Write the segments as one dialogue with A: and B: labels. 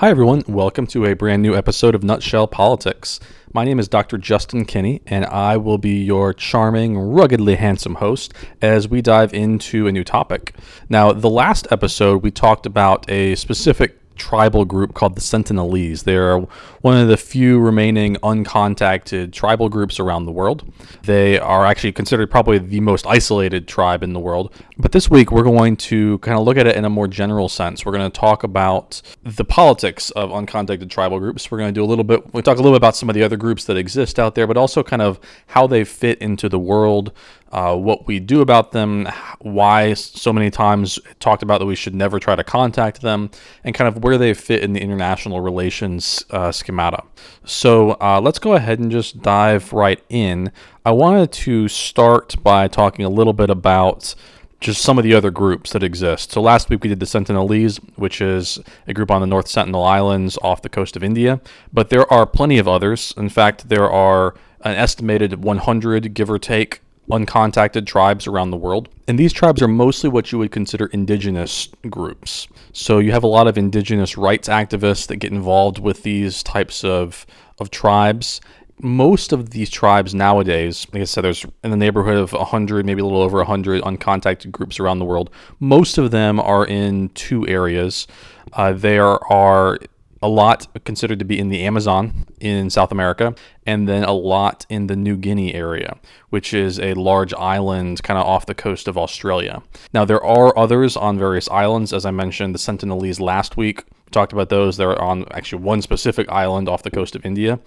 A: Hi, everyone. Welcome to a brand new episode of Nutshell Politics. My name is Dr. Justin Kinney, and I will be your charming, ruggedly handsome host as we dive into a new topic. Now, the last episode, we talked about a specific tribal group called the Sentinelese. They are one of the few remaining uncontacted tribal groups around the world. They are actually considered probably the most isolated tribe in the world. But this week we're going to kind of look at it in a more general sense. We're going to talk about the politics of uncontacted tribal groups. We're going to do a little bit, we talk a little bit about some of the other groups that exist out there, but also kind of how they fit into the world, uh, what we do about them, why so many times talked about that we should never try to contact them, and kind of where they fit in the international relations uh, schemata. So uh, let's go ahead and just dive right in. I wanted to start by talking a little bit about just some of the other groups that exist. So last week we did the Sentinelese, which is a group on the North Sentinel Islands off the coast of India. But there are plenty of others. In fact, there are an estimated 100, give or take, uncontacted tribes around the world. And these tribes are mostly what you would consider indigenous groups. So you have a lot of indigenous rights activists that get involved with these types of, of tribes. Most of these tribes nowadays, like I said, there's in the neighborhood of 100, maybe a little over 100 uncontacted groups around the world. Most of them are in two areas. Uh, there are a lot considered to be in the Amazon in South America, and then a lot in the New Guinea area, which is a large island kind of off the coast of Australia. Now, there are others on various islands. As I mentioned, the Sentinelese last week, we talked about those. They're on actually one specific island off the coast of India.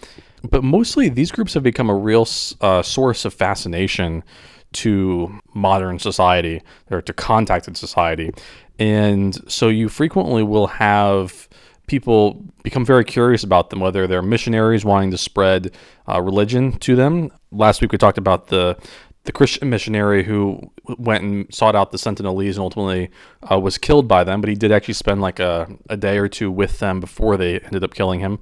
A: But mostly, these groups have become a real uh, source of fascination to modern society or to contacted society. And so you frequently will have people become very curious about them, whether they're missionaries wanting to spread uh, religion to them. Last week we talked about the the Christian missionary who went and sought out the Sentinelese and ultimately uh, was killed by them, but he did actually spend like a, a day or two with them before they ended up killing him.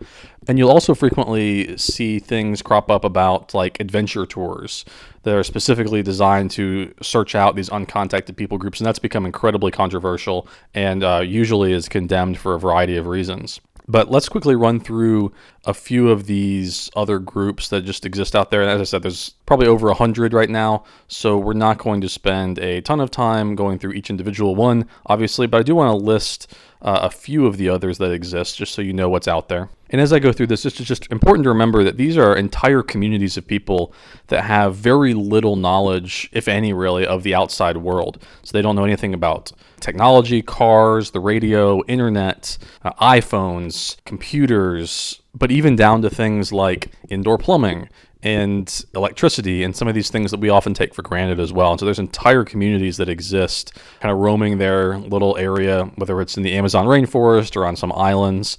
A: And you'll also frequently see things crop up about like adventure tours that are specifically designed to search out these uncontacted people groups, and that's become incredibly controversial and uh, usually is condemned for a variety of reasons. But let's quickly run through a few of these other groups that just exist out there. And as I said, there's probably over 100 right now. So we're not going to spend a ton of time going through each individual one, obviously. But I do want to list uh, a few of the others that exist just so you know what's out there. And as I go through this, it's just important to remember that these are entire communities of people that have very little knowledge, if any, really, of the outside world. So they don't know anything about technology, cars, the radio, internet, uh, iPhones, computers, but even down to things like indoor plumbing and electricity and some of these things that we often take for granted as well. And so there's entire communities that exist kind of roaming their little area, whether it's in the Amazon rainforest or on some islands,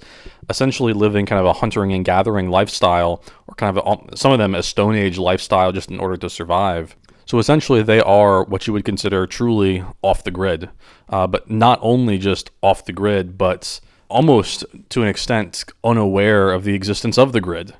A: essentially living kind of a hunting and gathering lifestyle or kind of a, some of them a Stone Age lifestyle just in order to survive. So essentially, they are what you would consider truly off the grid, uh, but not only just off the grid, but almost to an extent unaware of the existence of the grid.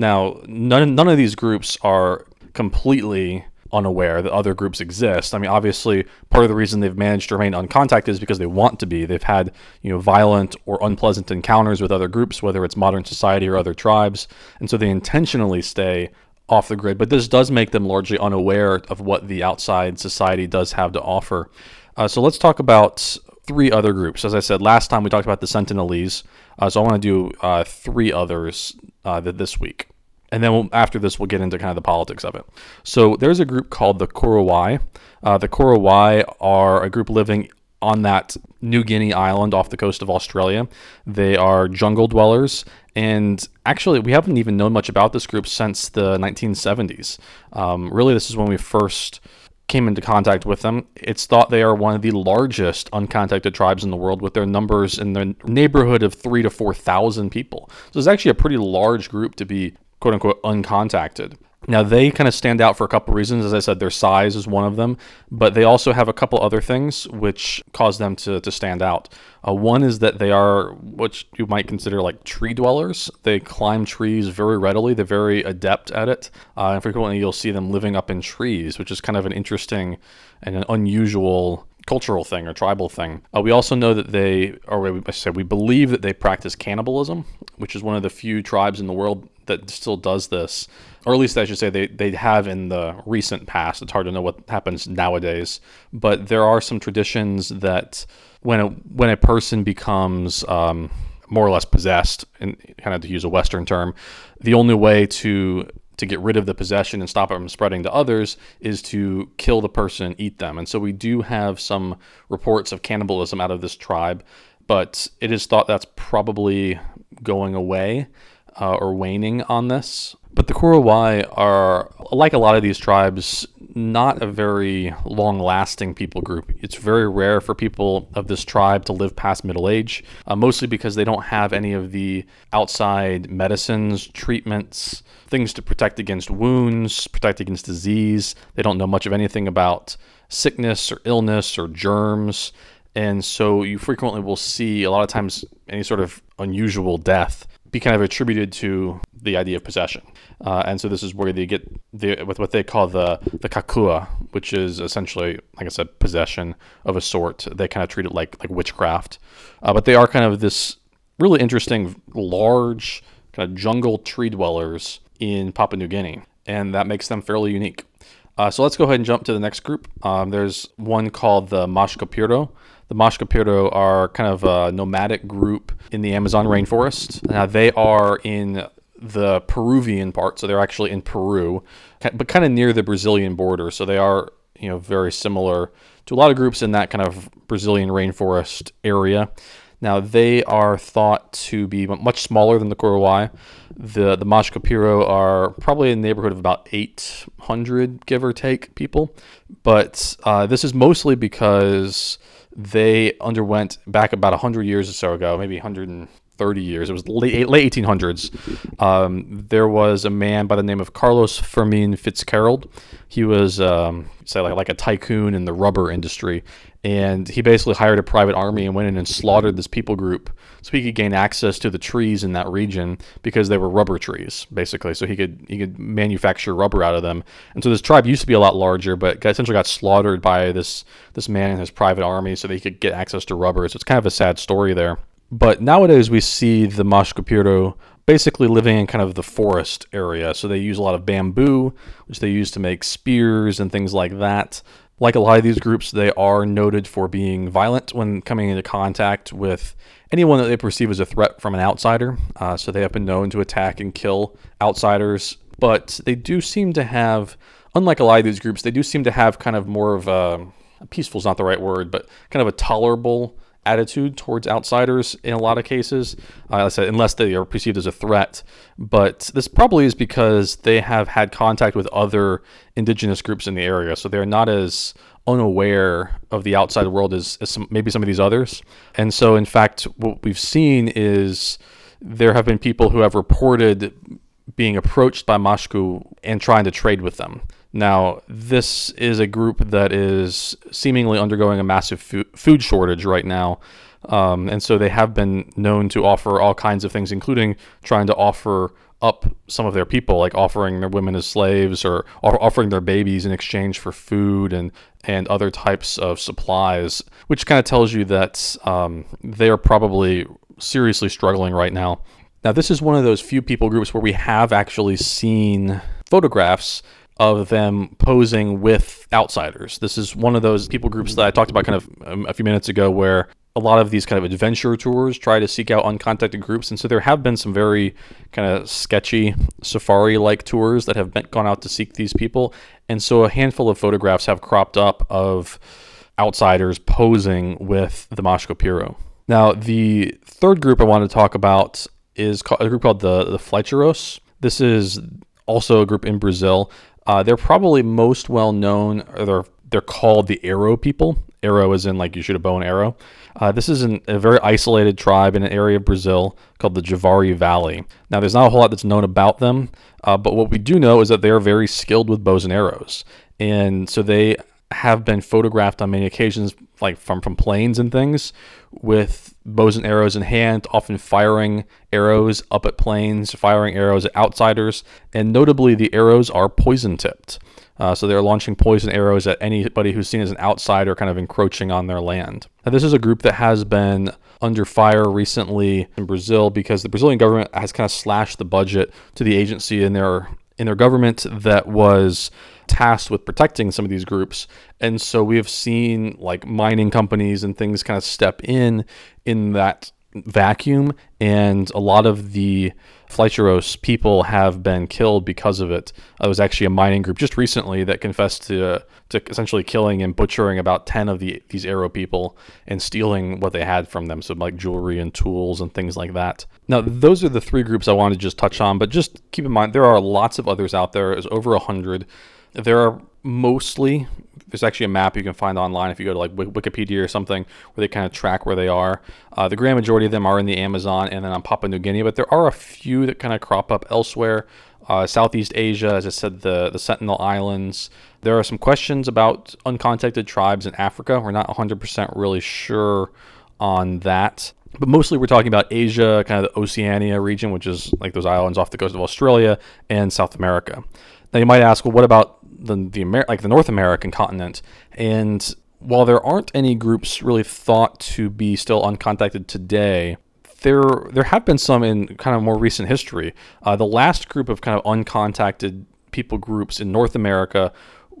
A: Now, none, none of these groups are completely unaware that other groups exist. I mean, obviously, part of the reason they've managed to remain uncontacted is because they want to be. They've had, you know, violent or unpleasant encounters with other groups, whether it's modern society or other tribes, and so they intentionally stay off the grid. But this does make them largely unaware of what the outside society does have to offer. Uh, so let's talk about three other groups. As I said last time, we talked about the Sentinelese. Uh, so I want to do uh, three others uh, this week. And then we'll, after this, we'll get into kind of the politics of it. So there's a group called the Korowai. Uh, the Korowai are a group living on that New Guinea island off the coast of Australia. They are jungle dwellers And actually, we haven't even known much about this group since the 1970s. Um, really, this is when we first came into contact with them. It's thought they are one of the largest uncontacted tribes in the world, with their numbers in the neighborhood of three to 4,000 people. So it's actually a pretty large group to be quote unquote uncontacted. Now they kind of stand out for a couple reasons. As I said, their size is one of them, but they also have a couple other things which cause them to, to stand out. Uh, one is that they are what you might consider like tree dwellers. They climb trees very readily. They're very adept at it, uh, and frequently you'll see them living up in trees, which is kind of an interesting and an unusual cultural thing or tribal thing. Uh, we also know that they, or I say, we believe that they practice cannibalism, which is one of the few tribes in the world that still does this, or at least I should say they, they have in the recent past. It's hard to know what happens nowadays, but there are some traditions that when a, when a person becomes um, more or less possessed, and kind of to use a Western term, the only way to to get rid of the possession and stop it from spreading to others is to kill the person and eat them. And so we do have some reports of cannibalism out of this tribe, but it is thought that's probably going away uh, or waning on this. But the Korowai are, like a lot of these tribes, not a very long lasting people group. It's very rare for people of this tribe to live past middle age, uh, mostly because they don't have any of the outside medicines, treatments, things to protect against wounds, protect against disease. They don't know much of anything about sickness or illness or germs. And so you frequently will see a lot of times any sort of unusual death be kind of attributed to the idea of possession. Uh, and so this is where they get the, with what they call the the khakhua, which is essentially, like I said, possession of a sort. They kind of treat it like like witchcraft, uh, but they are kind of this really interesting, large kind of jungle tree dwellers in Papua New Guinea, and that makes them fairly unique. Uh, so let's go ahead and jump to the next group. Um, there's one called the Mashco-Piro. The Mashco-Piro are kind of a nomadic group in the Amazon rainforest. Now they are in the Peruvian part, so they're actually in Peru, but kind of near the Brazilian border. So they are, you know, very similar to a lot of groups in that kind of Brazilian rainforest area. Now they are thought to be much smaller than the Korowai. The the Mashco-Piro are probably in the neighborhood of about 800, give or take, people. But uh, this is mostly because they underwent back about 100 years or so ago, maybe 100 30 years. It was late, late 1800s. Um, there was a man by the name of Carlos Fermin Fitzcarrald. He was, um, say, like, like a tycoon in the rubber industry. And he basically hired a private army and went in and slaughtered this people group so he could gain access to the trees in that region because they were rubber trees, basically. So he could he could manufacture rubber out of them. And so this tribe used to be a lot larger, but essentially got slaughtered by this this man and his private army so that he could get access to rubber. So it's kind of a sad story there. But nowadays we see the Mashco-Piro basically living in kind of the forest area. So they use a lot of bamboo, which they use to make spears and things like that. Like a lot of these groups, they are noted for being violent when coming into contact with anyone that they perceive as a threat from an outsider. Uh, so they have been known to attack and kill outsiders. But they do seem to have, unlike a lot of these groups, they do seem to have kind of more of a, peaceful is not the right word, but kind of a tolerable attitude towards outsiders in a lot of cases. Uh, I said, unless they are perceived as a threat. But this probably is because they have had contact with other indigenous groups in the area, so they're not as unaware of the outside world as, as some, maybe some of these others. And so, in fact, what we've seen is there have been people who have reported being approached by Mashku and trying to trade with them. Now, this is a group that is seemingly undergoing a massive food shortage right now. Um, and so they have been known to offer all kinds of things, including trying to offer up some of their people, like offering their women as slaves or, offering their babies in exchange for food and, and other types of supplies, which kind of tells you that um, they are probably seriously struggling right now. Now, this is one of those few people groups where we have actually seen photographs of them posing with outsiders. This is one of those people groups that I talked about kind of um, a few minutes ago where a lot of these kind of adventure tours try to seek out uncontacted groups. And so there have been some very kind of sketchy safari like tours that have been, gone out to seek these people. And so a handful of photographs have cropped up of outsiders posing with the Mashco-Piro. Now, the third group I want to talk about is a group called the the Flecheros. This is also a group in Brazil. Uh, they're probably most well known, or they're they're called the Arrow people. Arrow is in like you shoot a bow and arrow. Uh, this is an, a very isolated tribe in an area of Brazil called the Javari Valley. Now, there's not a whole lot that's known about them, uh, but what we do know is that they are very skilled with bows and arrows. And so they have been photographed on many occasions, like from, from planes and things, with bows and arrows in hand, often firing arrows up at planes, firing arrows at outsiders, and notably, the arrows are poison tipped. Uh, so they're launching poison arrows at anybody who's seen as an outsider kind of encroaching on their land. Now, this is a group that has been under fire recently in Brazil because the Brazilian government has kind of slashed the budget to the agency in their in their government that was tasked with protecting some of these groups. And so we have seen like mining companies and things kind of step in in that vacuum and a lot of the Flecheros people have been killed because of it. There was actually a mining group just recently that confessed to uh, to essentially killing and butchering about ten of the these Arrow people and stealing what they had from them, so like jewelry and tools and things like that. Now, those are the three groups I wanted to just touch on, but just keep in mind there are lots of others out there. There's over a hundred. There are mostly there's actually a map you can find online if you go to like Wikipedia or something where they kind of track where they are. Uh, the grand majority of them are in the Amazon and then on Papua New Guinea, but there are a few that kind of crop up elsewhere. Uh, Southeast Asia, as I said, the, the Sentinel Islands. There are some questions about uncontacted tribes in Africa. We're not 100% really sure on that. But mostly we're talking about Asia, kind of the Oceania region, which is like those islands off the coast of Australia and South America. Now you might ask, well, what about the the Amer- like the North American continent. And while there aren't any groups really thought to be still uncontacted today, there there have been some in kind of more recent history. Uh, the last group of kind of uncontacted people groups in North America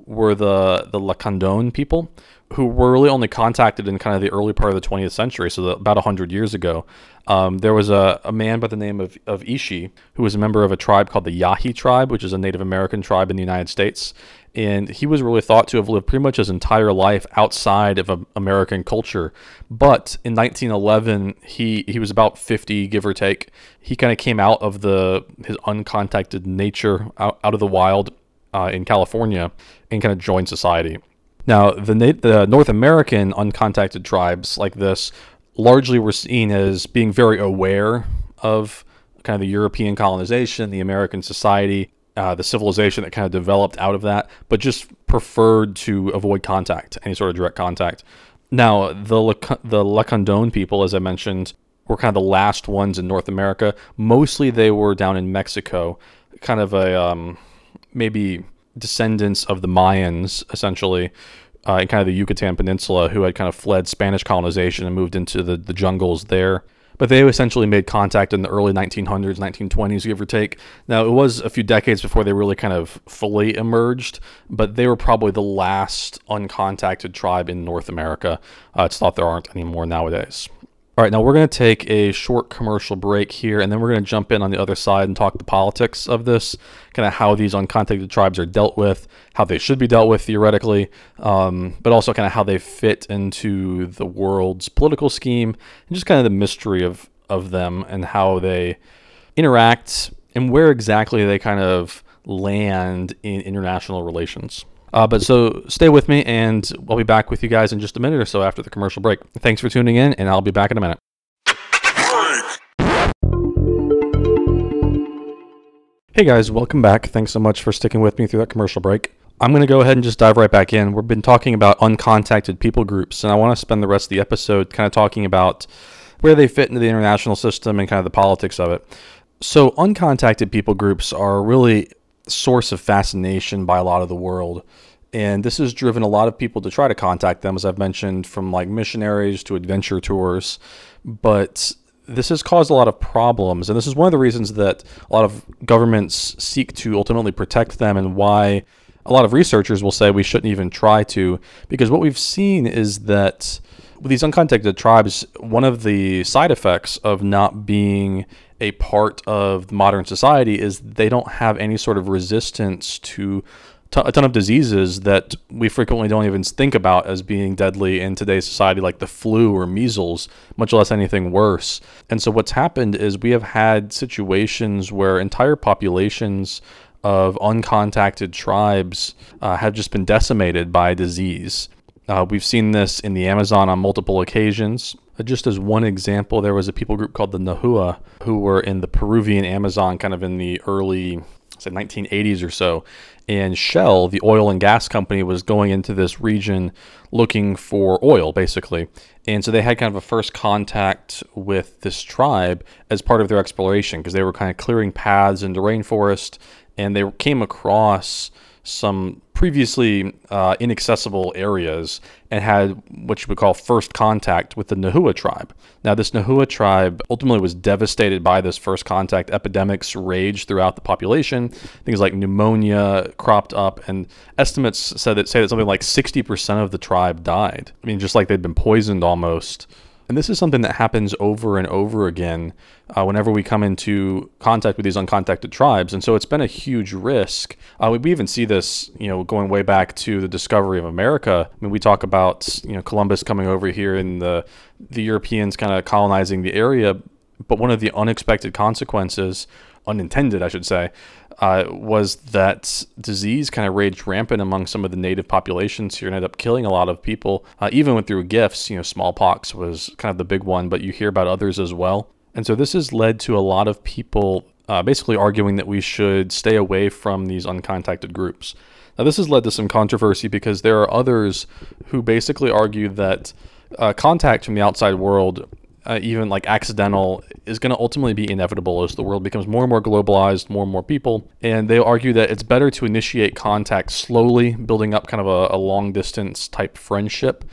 A: were the the Lacandon people, who were really only contacted in kind of the early part of the 20th century, so the, about 100 years ago. Um, there was a, a man by the name of, of Ishi who was a member of a tribe called the Yahi tribe, which is a Native American tribe in the United States. And he was really thought to have lived pretty much his entire life outside of American culture. But in 1911, he, he was about 50, give or take. He kind of came out of the his uncontacted nature, out, out of the wild uh, in California, and kind of joined society. Now, the, the North American uncontacted tribes like this largely were seen as being very aware of kind of the European colonization, the American society, uh, the civilization that kind of developed out of that, but just preferred to avoid contact, any sort of direct contact. Now, the Le- the Lacandon people, as I mentioned, were kind of the last ones in North America. Mostly, they were down in Mexico, kind of a um, maybe descendants of the Mayans, essentially, uh, in kind of the Yucatan Peninsula, who had kind of fled Spanish colonization and moved into the, the jungles there. But they essentially made contact in the early 1900s, 1920s, give or take. Now, it was a few decades before they really kind of fully emerged, but they were probably the last uncontacted tribe in North America. Uh, it's thought there aren't any more nowadays. All right, now we're going to take a short commercial break here, and then we're going to jump in on the other side and talk the politics of this, kind of how these uncontacted tribes are dealt with, how they should be dealt with theoretically, um, but also kind of how they fit into the world's political scheme, and just kind of the mystery of, of them and how they interact and where exactly they kind of land in international relations. Uh, but so stay with me, and I'll be back with you guys in just a minute or so after the commercial break. Thanks for tuning in, and I'll be back in a minute. Hey guys, welcome back. Thanks so much for sticking with me through that commercial break. I'm going to go ahead and just dive right back in. We've been talking about uncontacted people groups, and I want to spend the rest of the episode kind of talking about where they fit into the international system and kind of the politics of it. So, uncontacted people groups are really source of fascination by a lot of the world. And this has driven a lot of people to try to contact them, as I've mentioned, from like missionaries to adventure tours. But this has caused a lot of problems. And this is one of the reasons that a lot of governments seek to ultimately protect them and why a lot of researchers will say we shouldn't even try to. Because what we've seen is that with these uncontacted tribes, one of the side effects of not being a part of modern society is they don't have any sort of resistance to t- a ton of diseases that we frequently don't even think about as being deadly in today's society, like the flu or measles, much less anything worse. And so, what's happened is we have had situations where entire populations of uncontacted tribes uh, have just been decimated by disease. Uh, we've seen this in the Amazon on multiple occasions. Just as one example, there was a people group called the Nahua who were in the Peruvian Amazon kind of in the early say 1980s or so. And Shell, the oil and gas company, was going into this region looking for oil, basically. And so they had kind of a first contact with this tribe as part of their exploration because they were kind of clearing paths into rainforest and they came across some previously uh, inaccessible areas and had what you would call first contact with the Nahua tribe. Now, this Nahua tribe ultimately was devastated by this first contact. Epidemics raged throughout the population. Things like pneumonia cropped up, and estimates said that say that something like 60% of the tribe died. I mean, just like they'd been poisoned almost. And this is something that happens over and over again uh, whenever we come into contact with these uncontacted tribes. And so it's been a huge risk. Uh, we, we, even see this, you know, going way back to the discovery of America. I mean, we talk about, you know, Columbus coming over here and the, the Europeans kind of colonizing the area. But one of the unexpected consequences, unintended, I should say, uh, was that disease kind of raged rampant among some of the native populations here and ended up killing a lot of people, uh, even went through gifts. You know, smallpox was kind of the big one, but you hear about others as well. And so this has led to a lot of people uh, basically arguing that we should stay away from these uncontacted groups. Now, this has led to some controversy because there are others who basically argue that uh, contact from the outside world uh, even like accidental, is going to ultimately be inevitable as the world becomes more and more globalized, more and more people. And they argue that it's better to initiate contact slowly, building up kind of a, a long distance type friendship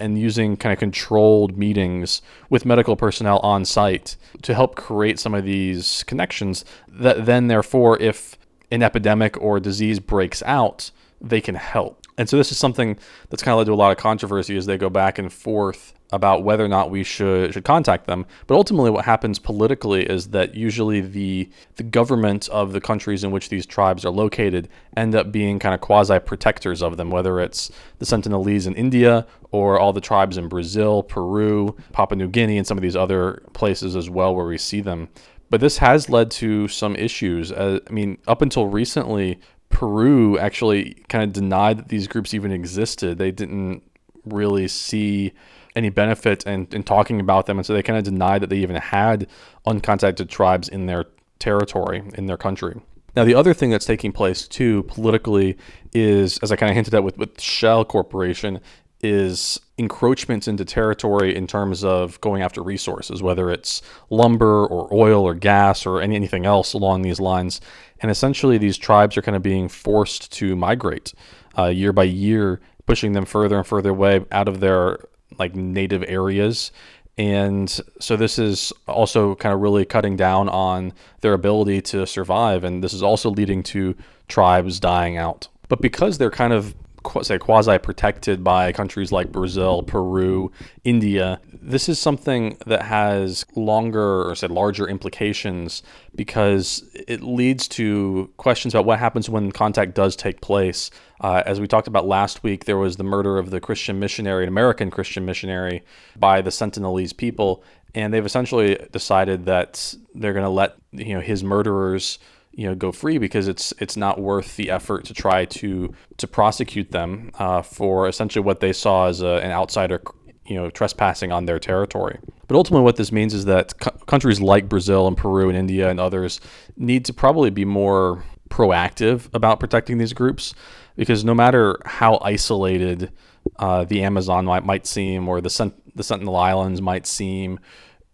A: and using kind of controlled meetings with medical personnel on site to help create some of these connections that then therefore if an epidemic or disease breaks out they can help and so this is something that's kind of led to a lot of controversy as they go back and forth about whether or not we should should contact them. But ultimately, what happens politically is that usually the the government of the countries in which these tribes are located end up being kind of quasi protectors of them, whether it's the Sentinelese in India or all the tribes in Brazil, Peru, Papua New Guinea, and some of these other places as well where we see them. But this has led to some issues. Uh, I mean, up until recently, Peru actually kind of denied that these groups even existed. They didn't really see any benefit in, in talking about them. And so they kind of denied that they even had uncontacted tribes in their territory, in their country. Now, the other thing that's taking place too politically is, as I kind of hinted at with, with Shell Corporation, is encroachments into territory in terms of going after resources, whether it's lumber or oil or gas or any, anything else along these lines. And essentially, these tribes are kind of being forced to migrate uh, year by year, pushing them further and further away out of their like native areas. And so this is also kind of really cutting down on their ability to survive. And this is also leading to tribes dying out. But because they're kind of say quasi protected by countries like Brazil, Peru, India. This is something that has longer or said larger implications because it leads to questions about what happens when contact does take place. Uh, as we talked about last week, there was the murder of the Christian missionary, an American Christian missionary, by the Sentinelese people, and they've essentially decided that they're going to let you know his murderers you know go free because it's it's not worth the effort to try to to prosecute them uh, for essentially what they saw as a, an outsider you know trespassing on their territory. But ultimately, what this means is that co- countries like Brazil and Peru and India and others need to probably be more proactive about protecting these groups because no matter how isolated uh, the Amazon might, might seem or the the Sentinel Islands might seem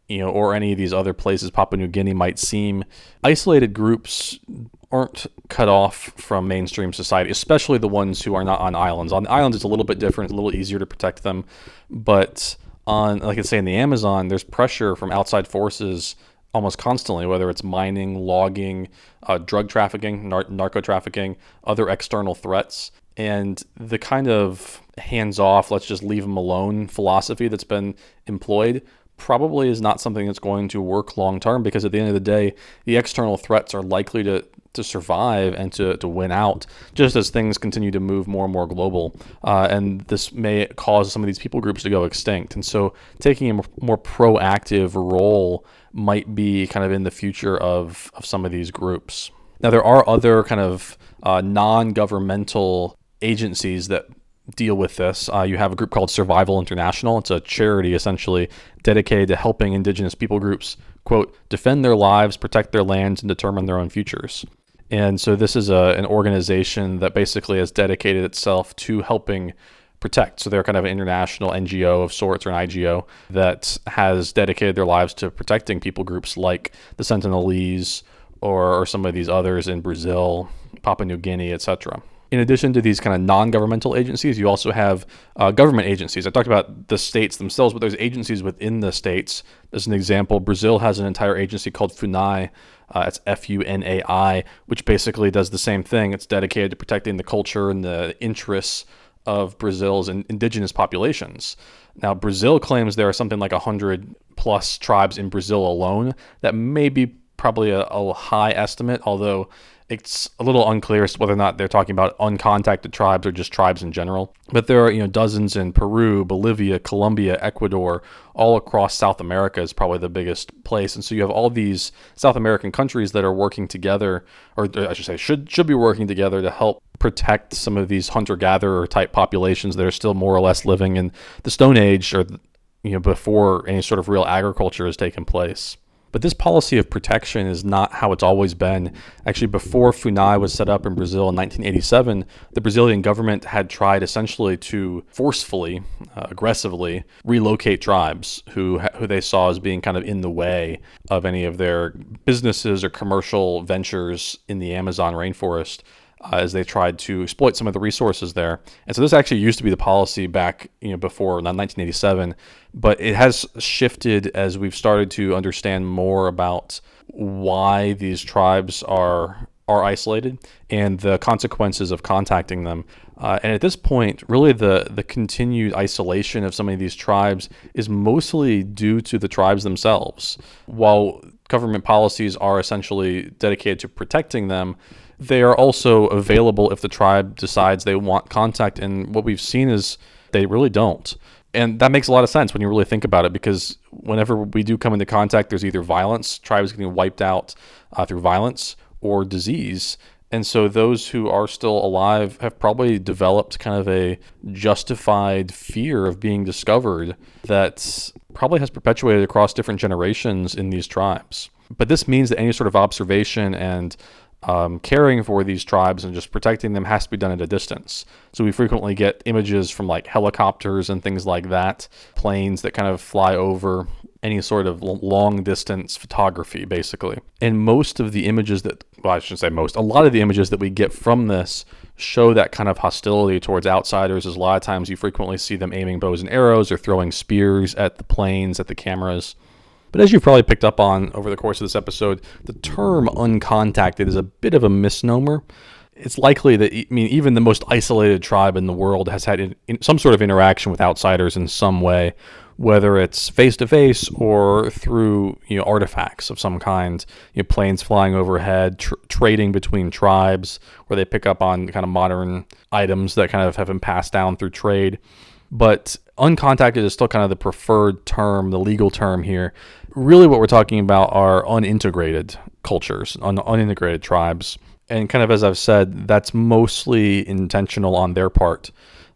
A: you know, or any of these other places, Papua New Guinea might seem, isolated groups aren't cut off from mainstream society, especially the ones who are not on islands. On the islands, it's a little bit different, it's a little easier to protect them. But on, like I say, in the Amazon, there's pressure from outside forces almost constantly, whether it's mining, logging, uh, drug trafficking, nar- narco trafficking, other external threats. And the kind of hands off, let's just leave them alone philosophy that's been employed probably is not something that's going to work long term because at the end of the day, the external threats are likely to to survive and to, to win out just as things continue to move more and more global. Uh, and this may cause some of these people groups to go extinct. And so taking a more proactive role might be kind of in the future of, of some of these groups. Now, there are other kind of uh, non governmental agencies that deal with this. Uh, you have a group called Survival International. It's a charity essentially dedicated to helping indigenous people groups, quote, defend their lives, protect their lands, and determine their own futures. And so this is a, an organization that basically has dedicated itself to helping protect. So they're kind of an international NGO of sorts or an IGO that has dedicated their lives to protecting people groups like the Sentinelese or, or some of these others in Brazil, Papua New Guinea, etc in addition to these kind of non-governmental agencies, you also have uh, government agencies. I talked about the states themselves, but there's agencies within the states. As an example, Brazil has an entire agency called FUNAI. Uh, it's F-U-N-A-I, which basically does the same thing. It's dedicated to protecting the culture and the interests of Brazil's in indigenous populations. Now, Brazil claims there are something like 100 plus tribes in Brazil alone. That may be probably a, a high estimate, although it's a little unclear as to whether or not they're talking about uncontacted tribes or just tribes in general. But there are, you know, dozens in Peru, Bolivia, Colombia, Ecuador, all across South America is probably the biggest place. And so you have all these South American countries that are working together, or I should say, should should be working together to help protect some of these hunter-gatherer type populations that are still more or less living in the Stone Age or you know before any sort of real agriculture has taken place. But this policy of protection is not how it's always been. Actually, before FUNAI was set up in Brazil in 1987, the Brazilian government had tried essentially to forcefully, uh, aggressively relocate tribes who who they saw as being kind of in the way of any of their businesses or commercial ventures in the Amazon rainforest uh, as they tried to exploit some of the resources there. And so this actually used to be the policy back you know before 1987, but it has shifted as we've started to understand more about why these tribes are are isolated and the consequences of contacting them. Uh, and at this point, really the the continued isolation of some of these tribes is mostly due to the tribes themselves. While government policies are essentially dedicated to protecting them, they are also available if the tribe decides they want contact. And what we've seen is they really don't. And that makes a lot of sense when you really think about it because whenever we do come into contact, there's either violence, tribes getting wiped out uh, through violence, or disease. And so those who are still alive have probably developed kind of a justified fear of being discovered that probably has perpetuated across different generations in these tribes. But this means that any sort of observation and um, caring for these tribes and just protecting them has to be done at a distance. So we frequently get images from like helicopters and things like that, planes that kind of fly over any sort of long distance photography, basically. And most of the images that, well, I shouldn't say most, a lot of the images that we get from this show that kind of hostility towards outsiders. As a lot of times you frequently see them aiming bows and arrows or throwing spears at the planes, at the cameras. But as you've probably picked up on over the course of this episode, the term uncontacted is a bit of a misnomer. It's likely that I mean even the most isolated tribe in the world has had in, in some sort of interaction with outsiders in some way, whether it's face to face or through you know artifacts of some kind, you know planes flying overhead, tr- trading between tribes, where they pick up on kind of modern items that kind of have been passed down through trade. But uncontacted is still kind of the preferred term, the legal term here. Really, what we're talking about are unintegrated cultures, un- unintegrated tribes. And kind of as I've said, that's mostly intentional on their part.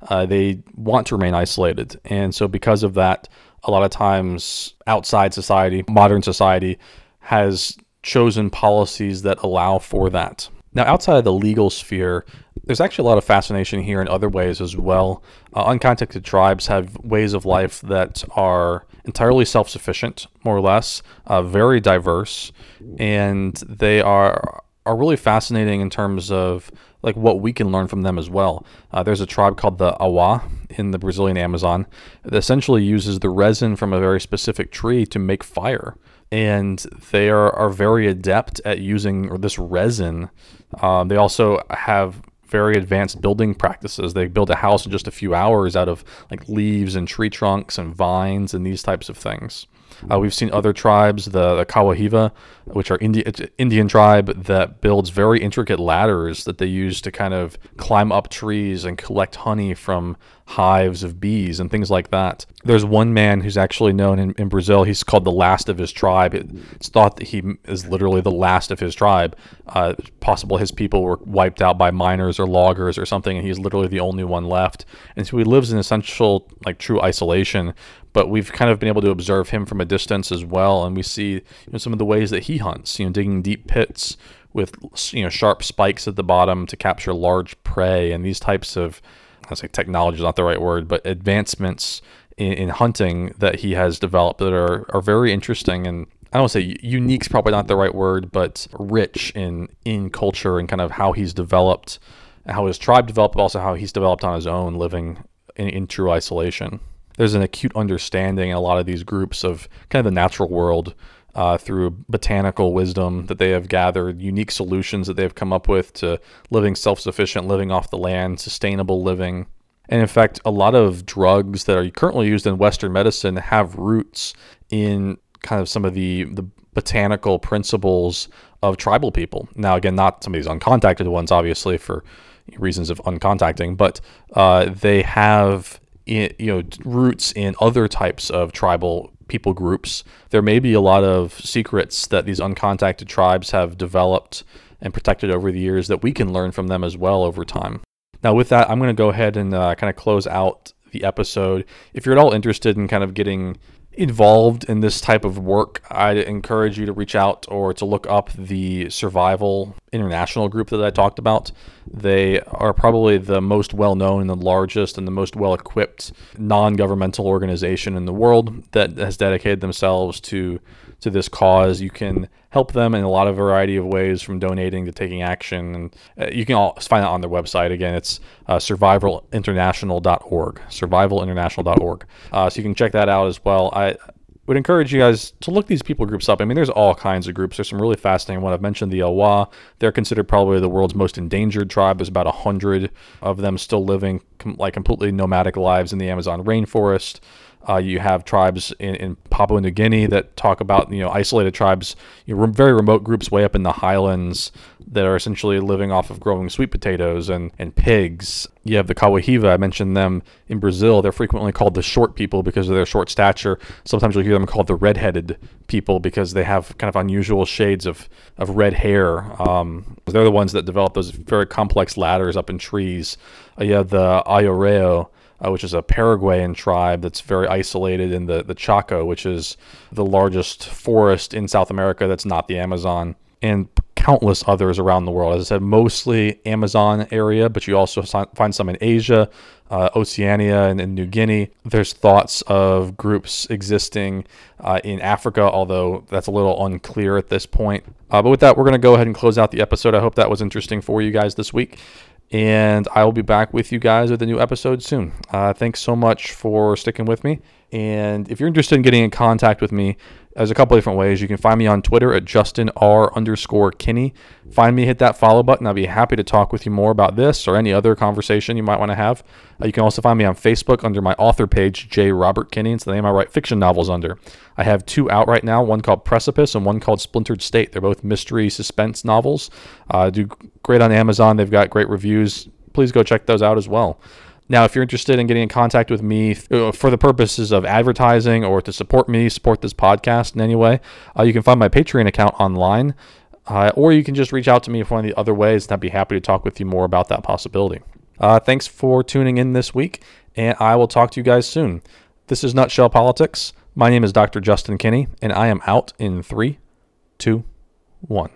A: Uh, they want to remain isolated. And so, because of that, a lot of times outside society, modern society, has chosen policies that allow for that. Now, outside of the legal sphere, there's actually a lot of fascination here in other ways as well. Uh, uncontacted tribes have ways of life that are entirely self sufficient, more or less, uh, very diverse, and they are are really fascinating in terms of like what we can learn from them as well. Uh, there's a tribe called the Awa in the Brazilian Amazon that essentially uses the resin from a very specific tree to make fire and they are, are very adept at using this resin. Um, they also have very advanced building practices. They build a house in just a few hours out of like leaves and tree trunks and vines and these types of things. Uh, we've seen other tribes, the, the Kawahiva, which are Indi- Indian tribe that builds very intricate ladders that they use to kind of climb up trees and collect honey from hives of bees and things like that. There's one man who's actually known in, in Brazil. He's called the last of his tribe. It's thought that he is literally the last of his tribe. Uh, possible his people were wiped out by miners or loggers or something, and he's literally the only one left. And so he lives in essential, like true isolation but we've kind of been able to observe him from a distance as well, and we see you know, some of the ways that he hunts. You know, digging deep pits with you know sharp spikes at the bottom to capture large prey, and these types of I say technology is not the right word, but advancements in, in hunting that he has developed that are are very interesting. And I don't say unique is probably not the right word, but rich in in culture and kind of how he's developed, how his tribe developed, but also how he's developed on his own, living in, in true isolation. There's an acute understanding in a lot of these groups of kind of the natural world uh, through botanical wisdom that they have gathered, unique solutions that they've come up with to living self sufficient, living off the land, sustainable living. And in fact, a lot of drugs that are currently used in Western medicine have roots in kind of some of the, the botanical principles of tribal people. Now, again, not some of these uncontacted ones, obviously, for reasons of uncontacting, but uh, they have you know roots in other types of tribal people groups. There may be a lot of secrets that these uncontacted tribes have developed and protected over the years that we can learn from them as well over time. Now, with that, I'm going to go ahead and uh, kind of close out the episode. If you're at all interested in kind of getting involved in this type of work, I'd encourage you to reach out or to look up the Survival International group that I talked about. They are probably the most well known and the largest and the most well equipped non governmental organization in the world that has dedicated themselves to to this cause. You can help them in a lot of variety of ways, from donating to taking action. And uh, you can all find that on their website. Again, it's uh, survivalinternational.org. Survivalinternational.org. Uh, so you can check that out as well. I would encourage you guys to look these people groups up. I mean, there's all kinds of groups. There's some really fascinating one. I've mentioned the Awa. They're considered probably the world's most endangered tribe. There's about a hundred of them still living com- like completely nomadic lives in the Amazon rainforest. Uh, you have tribes in, in, Papua New Guinea that talk about you know isolated tribes, you know, very remote groups way up in the highlands that are essentially living off of growing sweet potatoes and, and pigs. You have the Kawahiva. I mentioned them in Brazil. They're frequently called the short people because of their short stature. Sometimes you'll hear them called the redheaded people because they have kind of unusual shades of, of red hair. Um, they're the ones that develop those very complex ladders up in trees. Uh, you have the Ayoreo uh, which is a Paraguayan tribe that's very isolated in the, the Chaco, which is the largest forest in South America that's not the Amazon, and countless others around the world. As I said, mostly Amazon area, but you also find some in Asia, uh, Oceania, and in New Guinea. There's thoughts of groups existing uh, in Africa, although that's a little unclear at this point. Uh, but with that, we're going to go ahead and close out the episode. I hope that was interesting for you guys this week and I will be back with you guys with a new episode soon. Uh, thanks so much for sticking with me. And if you're interested in getting in contact with me, there's a couple different ways. You can find me on Twitter at Justin R underscore Kinney. Find me, hit that follow button. I'll be happy to talk with you more about this or any other conversation you might want to have. Uh, you can also find me on Facebook under my author page, J. Robert Kinney. It's the name I write fiction novels under. I have two out right now, one called Precipice and one called Splintered State. They're both mystery suspense novels. Uh, do great on Amazon. They've got great reviews. Please go check those out as well. Now, if you're interested in getting in contact with me uh, for the purposes of advertising or to support me, support this podcast in any way, uh, you can find my Patreon account online, uh, or you can just reach out to me if one of the other ways, and I'd be happy to talk with you more about that possibility. Uh, thanks for tuning in this week, and I will talk to you guys soon. This is Nutshell Politics. My name is Dr. Justin Kinney, and I am out in three, two, one.